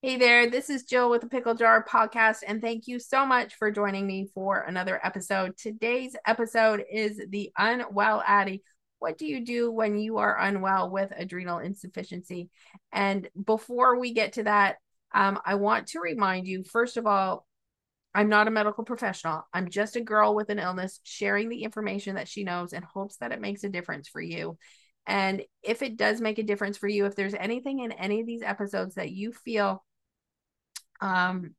Hey there, this is Jill with the Pickle Jar Podcast, and thank you so much for joining me for another episode. Today's episode is the Unwell Addy. What do you do when you are unwell with adrenal insufficiency? And before we get to that, um, I want to remind you first of all, I'm not a medical professional. I'm just a girl with an illness sharing the information that she knows and hopes that it makes a difference for you. And if it does make a difference for you, if there's anything in any of these episodes that you feel um,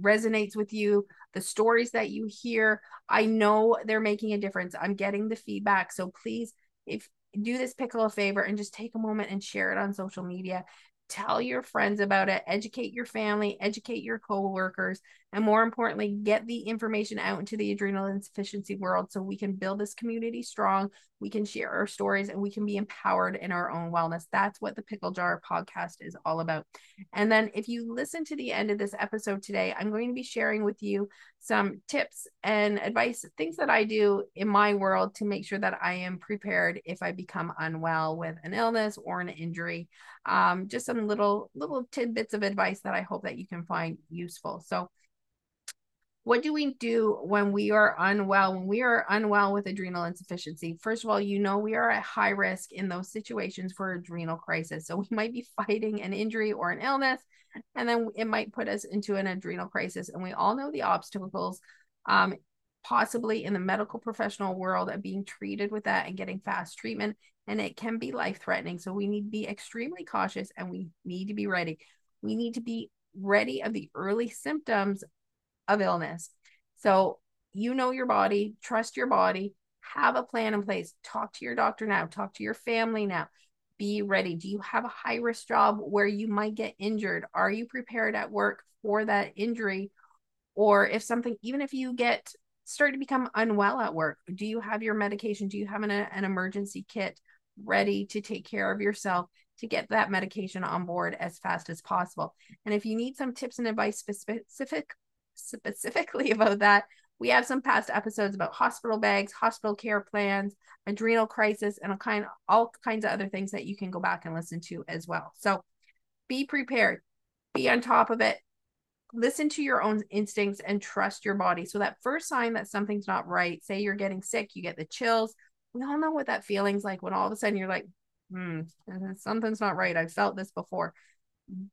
resonates with you, the stories that you hear, I know they're making a difference. I'm getting the feedback. So please, if do this pickle a favor and just take a moment and share it on social media. Tell your friends about it, educate your family, educate your coworkers, and more importantly, get the information out into the adrenal insufficiency world so we can build this community strong, we can share our stories, and we can be empowered in our own wellness. That's what the Pickle Jar podcast is all about. And then if you listen to the end of this episode today, I'm going to be sharing with you some tips and advice, things that I do in my world to make sure that I am prepared if I become unwell with an illness or an injury. Um, just some little little tidbits of advice that I hope that you can find useful. So what do we do when we are unwell when we are unwell with adrenal insufficiency first of all you know we are at high risk in those situations for adrenal crisis so we might be fighting an injury or an illness and then it might put us into an adrenal crisis. And we all know the obstacles, um, possibly in the medical professional world, of being treated with that and getting fast treatment. And it can be life threatening. So we need to be extremely cautious and we need to be ready. We need to be ready of the early symptoms of illness. So you know your body, trust your body, have a plan in place. Talk to your doctor now, talk to your family now be ready. Do you have a high risk job where you might get injured? Are you prepared at work for that injury? Or if something, even if you get start to become unwell at work, do you have your medication? Do you have an, an emergency kit ready to take care of yourself to get that medication on board as fast as possible? And if you need some tips and advice specific specifically about that, we have some past episodes about hospital bags, hospital care plans, adrenal crisis, and kind all kinds of other things that you can go back and listen to as well. So be prepared, be on top of it, listen to your own instincts and trust your body. So that first sign that something's not right, say you're getting sick, you get the chills. We all know what that feeling's like when all of a sudden you're like, hmm, something's not right. I've felt this before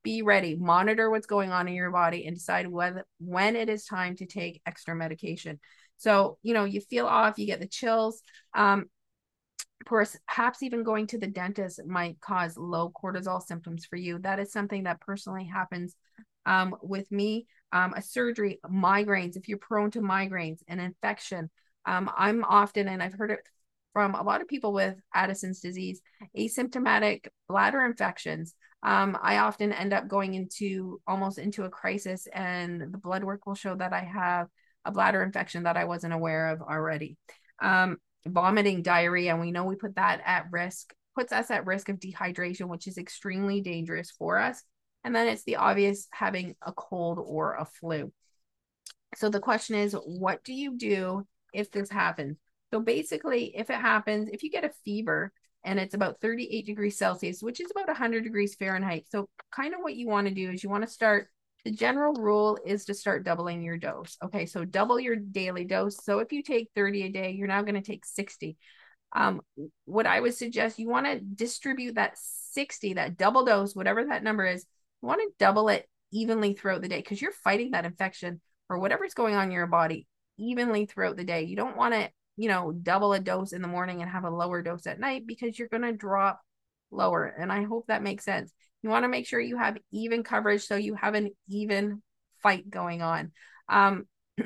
be ready monitor what's going on in your body and decide when when it is time to take extra medication. So you know you feel off you get the chills. Um perhaps even going to the dentist might cause low cortisol symptoms for you. That is something that personally happens um, with me. Um, a surgery migraines if you're prone to migraines an infection um, i'm often and i've heard it from a lot of people with addison's disease asymptomatic bladder infections um, I often end up going into almost into a crisis, and the blood work will show that I have a bladder infection that I wasn't aware of already. Um, vomiting, diarrhea, and we know we put that at risk, puts us at risk of dehydration, which is extremely dangerous for us. And then it's the obvious having a cold or a flu. So the question is, what do you do if this happens? So basically, if it happens, if you get a fever, and it's about 38 degrees Celsius, which is about 100 degrees Fahrenheit. So, kind of what you want to do is you want to start. The general rule is to start doubling your dose. Okay, so double your daily dose. So, if you take 30 a day, you're now going to take 60. Um, what I would suggest you want to distribute that 60, that double dose, whatever that number is, you want to double it evenly throughout the day because you're fighting that infection or whatever's going on in your body evenly throughout the day. You don't want to you know, double a dose in the morning and have a lower dose at night because you're going to drop lower. And I hope that makes sense. You want to make sure you have even coverage so you have an even fight going on. Um,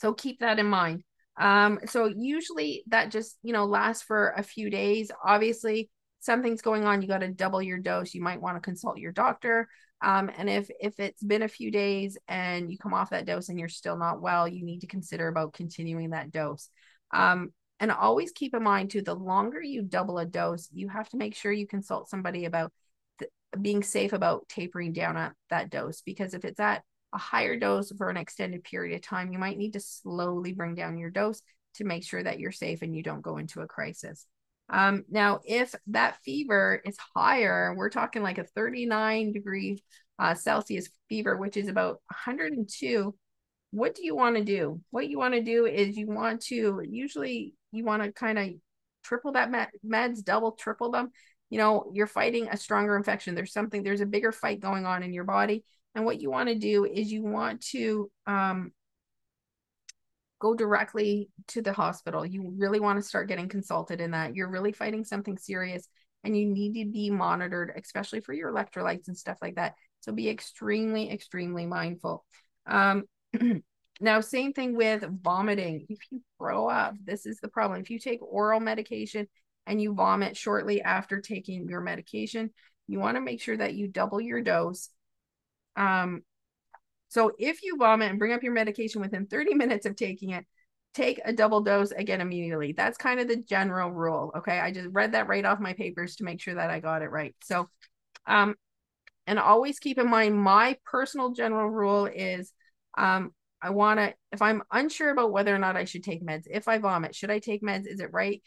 so keep that in mind. Um, so usually that just, you know, lasts for a few days. Obviously, something's going on, you got to double your dose. You might want to consult your doctor. Um, and if if it's been a few days and you come off that dose and you're still not well, you need to consider about continuing that dose. Um, and always keep in mind too, the longer you double a dose, you have to make sure you consult somebody about th- being safe about tapering down at that dose. Because if it's at a higher dose for an extended period of time, you might need to slowly bring down your dose to make sure that you're safe and you don't go into a crisis. Um, now, if that fever is higher, we're talking like a 39 degree uh, Celsius fever, which is about 102. What do you want to do? What you want to do is you want to usually you want to kind of triple that med- meds, double, triple them. You know, you're fighting a stronger infection. There's something, there's a bigger fight going on in your body. And what you want to do is you want to um, go directly to the hospital. You really want to start getting consulted in that. You're really fighting something serious and you need to be monitored, especially for your electrolytes and stuff like that. So be extremely, extremely mindful. Um, now, same thing with vomiting. If you throw up, this is the problem. If you take oral medication and you vomit shortly after taking your medication, you want to make sure that you double your dose. Um, so if you vomit and bring up your medication within 30 minutes of taking it, take a double dose again immediately. That's kind of the general rule. Okay. I just read that right off my papers to make sure that I got it right. So, um, and always keep in mind my personal general rule is um, I want to, if I'm unsure about whether or not I should take meds, if I vomit, should I take meds? Is it right?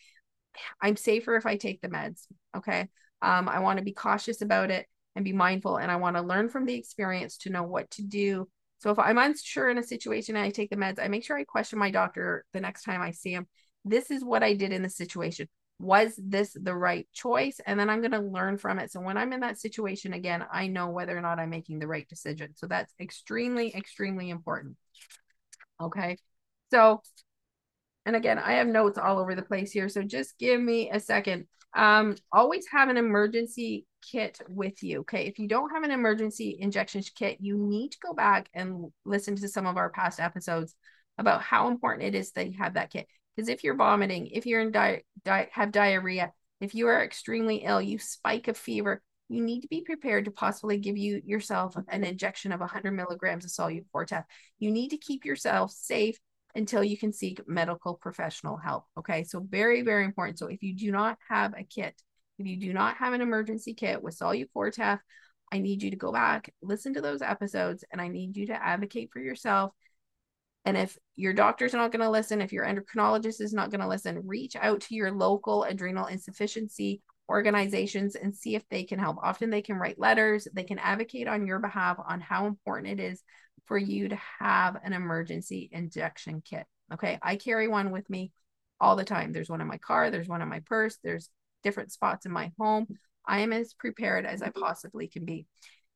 I'm safer if I take the meds. Okay. Um, I want to be cautious about it and be mindful. And I want to learn from the experience to know what to do. So if I'm unsure in a situation and I take the meds, I make sure I question my doctor the next time I see him. This is what I did in the situation. Was this the right choice? And then I'm going to learn from it. So when I'm in that situation again, I know whether or not I'm making the right decision. So that's extremely, extremely important. Okay. So and again, I have notes all over the place here. So just give me a second. Um, always have an emergency kit with you. Okay. If you don't have an emergency injection kit, you need to go back and listen to some of our past episodes about how important it is that you have that kit. Because if you're vomiting, if you're in di-, di- have diarrhea, if you are extremely ill, you spike a fever, you need to be prepared to possibly give you yourself an injection of 100 milligrams of Solu-Cortef. You need to keep yourself safe until you can seek medical professional help. Okay, so very, very important. So if you do not have a kit, if you do not have an emergency kit with Solu-Cortef, I need you to go back, listen to those episodes, and I need you to advocate for yourself. And if your doctor's not going to listen, if your endocrinologist is not going to listen, reach out to your local adrenal insufficiency organizations and see if they can help. Often they can write letters, they can advocate on your behalf on how important it is for you to have an emergency injection kit. Okay. I carry one with me all the time. There's one in my car, there's one in my purse, there's different spots in my home. I am as prepared as I possibly can be.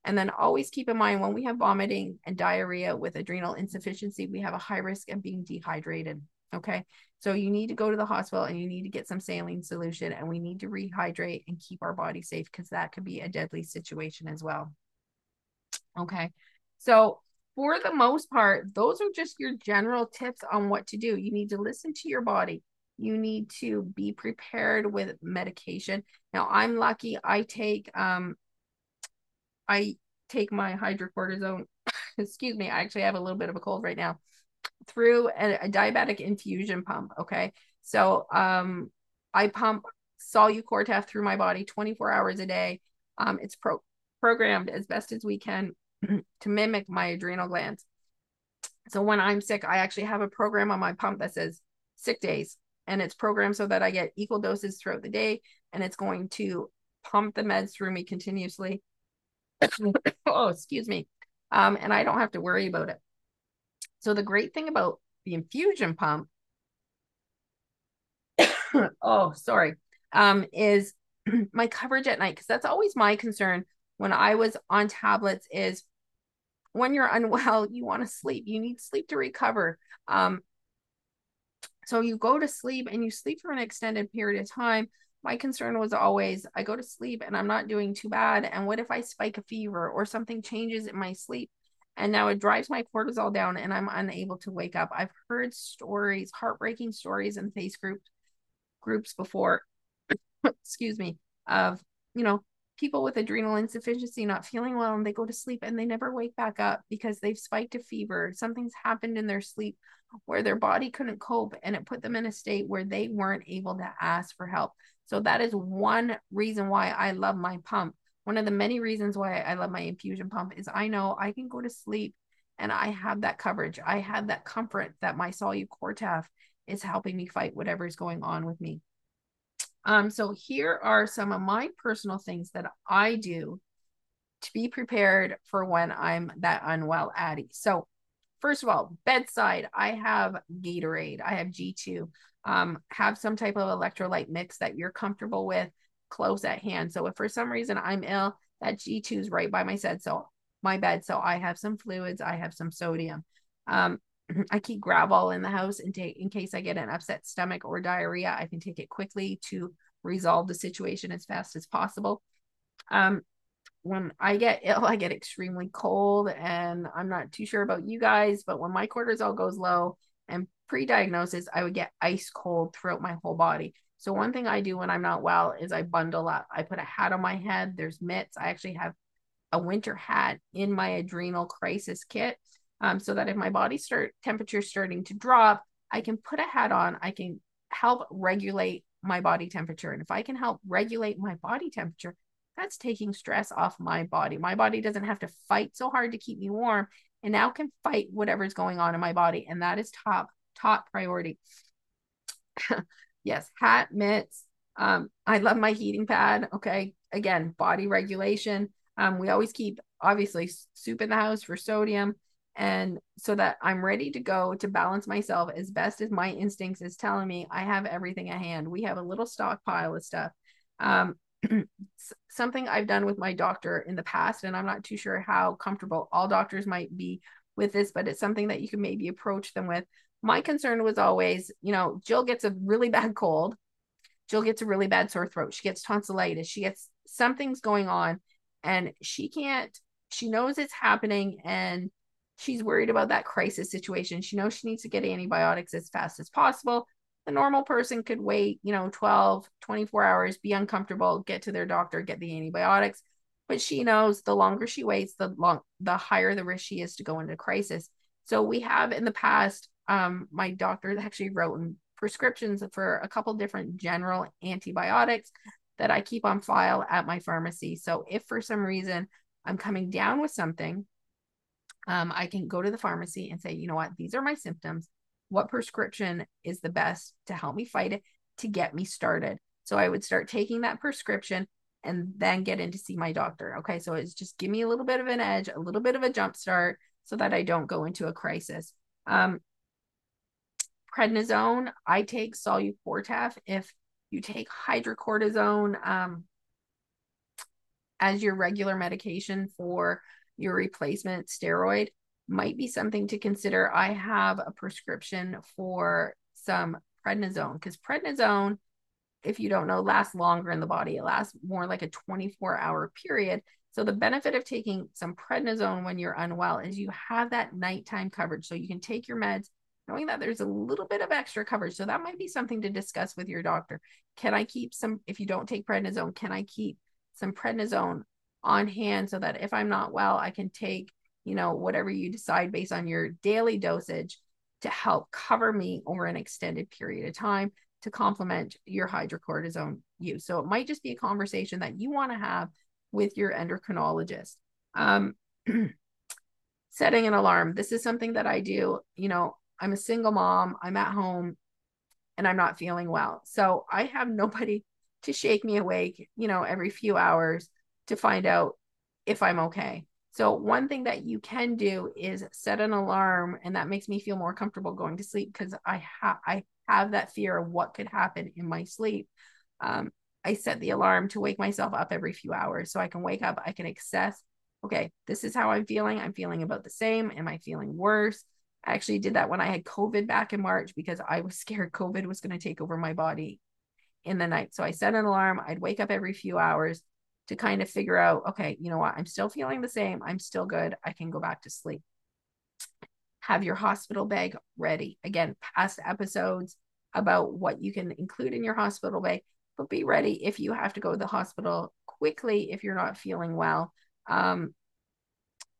And then always keep in mind when we have vomiting and diarrhea with adrenal insufficiency, we have a high risk of being dehydrated. Okay. So you need to go to the hospital and you need to get some saline solution and we need to rehydrate and keep our body safe because that could be a deadly situation as well. Okay. So for the most part, those are just your general tips on what to do. You need to listen to your body. You need to be prepared with medication. Now, I'm lucky. I take um, I take my hydrocortisone. excuse me. I actually have a little bit of a cold right now. Through a, a diabetic infusion pump. Okay, so um, I pump Solu-Cortef through my body 24 hours a day. Um, it's pro- programmed as best as we can to mimic my adrenal glands. So when I'm sick, I actually have a program on my pump that says sick days, and it's programmed so that I get equal doses throughout the day, and it's going to pump the meds through me continuously. oh, excuse me. Um, and I don't have to worry about it. So the great thing about the infusion pump, oh, sorry, um, is my coverage at night because that's always my concern when I was on tablets is when you're unwell, you want to sleep. You need sleep to recover. Um, so you go to sleep and you sleep for an extended period of time. My concern was always I go to sleep and I'm not doing too bad. And what if I spike a fever or something changes in my sleep? And now it drives my cortisol down and I'm unable to wake up. I've heard stories, heartbreaking stories in face group groups before, excuse me, of you know, people with adrenal insufficiency not feeling well and they go to sleep and they never wake back up because they've spiked a fever. Something's happened in their sleep where their body couldn't cope and it put them in a state where they weren't able to ask for help. So that is one reason why I love my pump. One of the many reasons why I love my infusion pump is I know I can go to sleep and I have that coverage. I have that comfort that my Solu Cortef is helping me fight whatever is going on with me. Um, so here are some of my personal things that I do to be prepared for when I'm that unwell Addy. So first of all, bedside, I have Gatorade, I have G2, um, have some type of electrolyte mix that you're comfortable with close at hand. So if for some reason I'm ill, that G2 is right by my bed. So my bed. So I have some fluids, I have some sodium. Um, I keep Gravol in the house and take in case I get an upset stomach or diarrhea, I can take it quickly to resolve the situation as fast as possible. Um, when I get ill, I get extremely cold, and I'm not too sure about you guys, but when my cortisol goes low and pre-diagnosis, I would get ice cold throughout my whole body. So one thing I do when I'm not well is I bundle up. I put a hat on my head. There's mitts. I actually have a winter hat in my adrenal crisis kit, um, so that if my body start temperature starting to drop, I can put a hat on. I can help regulate my body temperature, and if I can help regulate my body temperature, that's taking stress off my body. My body doesn't have to fight so hard to keep me warm, and now can fight whatever's going on in my body, and that is top top priority. yes, hat, mitts. Um, I love my heating pad. Okay. Again, body regulation. Um, we always keep obviously soup in the house for sodium. And so that I'm ready to go to balance myself as best as my instincts is telling me I have everything at hand. We have a little stockpile of stuff. Um, something I've done with my doctor in the past, and I'm not too sure how comfortable all doctors might be with this, but it's something that you can maybe approach them with my concern was always, you know, Jill gets a really bad cold. Jill gets a really bad sore throat. She gets tonsillitis. She gets something's going on and she can't, she knows it's happening and she's worried about that crisis situation. She knows she needs to get antibiotics as fast as possible. The normal person could wait, you know, 12, 24 hours, be uncomfortable, get to their doctor, get the antibiotics. But she knows the longer she waits, the long the higher the risk she is to go into crisis. So we have in the past um, my doctor actually wrote prescriptions for a couple different general antibiotics that I keep on file at my pharmacy. So if for some reason I'm coming down with something, um, I can go to the pharmacy and say, you know what, these are my symptoms. What prescription is the best to help me fight it to get me started? So I would start taking that prescription and then get in to see my doctor. Okay. So it's just give me a little bit of an edge, a little bit of a jump start so that I don't go into a crisis. Um, prednisone. I take Solu-Cortef. If you take hydrocortisone um, as your regular medication for your replacement steroid, might be something to consider. I have a prescription for some prednisone because prednisone, if you don't know, lasts longer in the body. It lasts more like a 24 hour period. So the benefit of taking some prednisone when you're unwell is you have that nighttime coverage. So you can take your meds knowing that there's a little bit of extra coverage. So that might be something to discuss with your doctor. Can I keep some, if you don't take prednisone, can I keep some prednisone on hand so that if I'm not well, I can take, you know, whatever you decide based on your daily dosage to help cover me over an extended period of time to complement your hydrocortisone use. So it might just be a conversation that you want to have with your endocrinologist. Um, setting an alarm. This is something that I do, you know, I'm a single mom, I'm at home, and I'm not feeling well. So I have nobody to shake me awake, you know, every few hours to find out if I'm okay. So one thing that you can do is set an alarm, and that makes me feel more comfortable going to sleep because I have I have that fear of what could happen in my sleep. Um, I set the alarm to wake myself up every few hours so I can wake up, I can assess, okay, this is how I'm feeling. I'm feeling about the same. Am I feeling worse? I actually did that when I had COVID back in March because I was scared COVID was going to take over my body in the night. So I set an alarm. I'd wake up every few hours to kind of figure out, okay, you know what? I'm still feeling the same. I'm still good. I can go back to sleep. Have your hospital bag ready. Again, past episodes about what you can include in your hospital bag, but be ready if you have to go to the hospital quickly if you're not feeling well, um,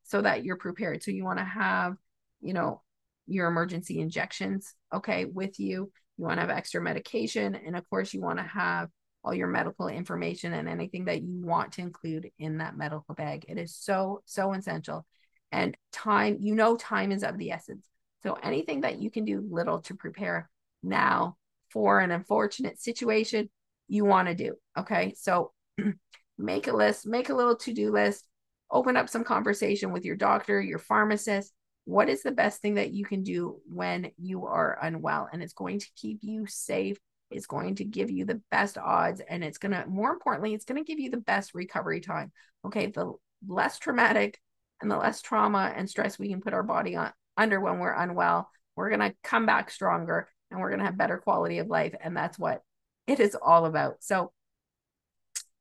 so that you're prepared. So you want to have, you know, your emergency injections, okay, with you. You want to have extra medication. And of course, you want to have all your medical information and anything that you want to include in that medical bag. It is so, so essential. And time, you know, time is of the essence. So anything that you can do little to prepare now for an unfortunate situation, you want to do. Okay. So make a list, make a little to do list, open up some conversation with your doctor, your pharmacist. What is the best thing that you can do when you are unwell? And it's going to keep you safe. It's going to give you the best odds. And it's going to, more importantly, it's going to give you the best recovery time. Okay. The less traumatic and the less trauma and stress we can put our body on under when we're unwell, we're going to come back stronger and we're going to have better quality of life. And that's what it is all about. So,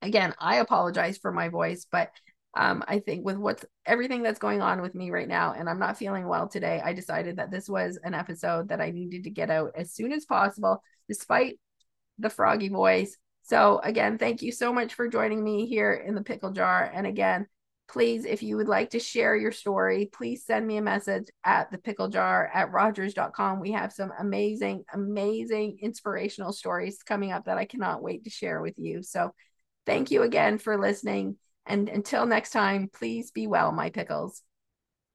again, I apologize for my voice, but um, I think with what's everything that's going on with me right now, and I'm not feeling well today, I decided that this was an episode that I needed to get out as soon as possible, despite the froggy voice. So, again, thank you so much for joining me here in the pickle jar. And again, please, if you would like to share your story, please send me a message at the pickle jar at rogers.com. We have some amazing, amazing inspirational stories coming up that I cannot wait to share with you. So thank you again for listening. And until next time, please be well, my pickles.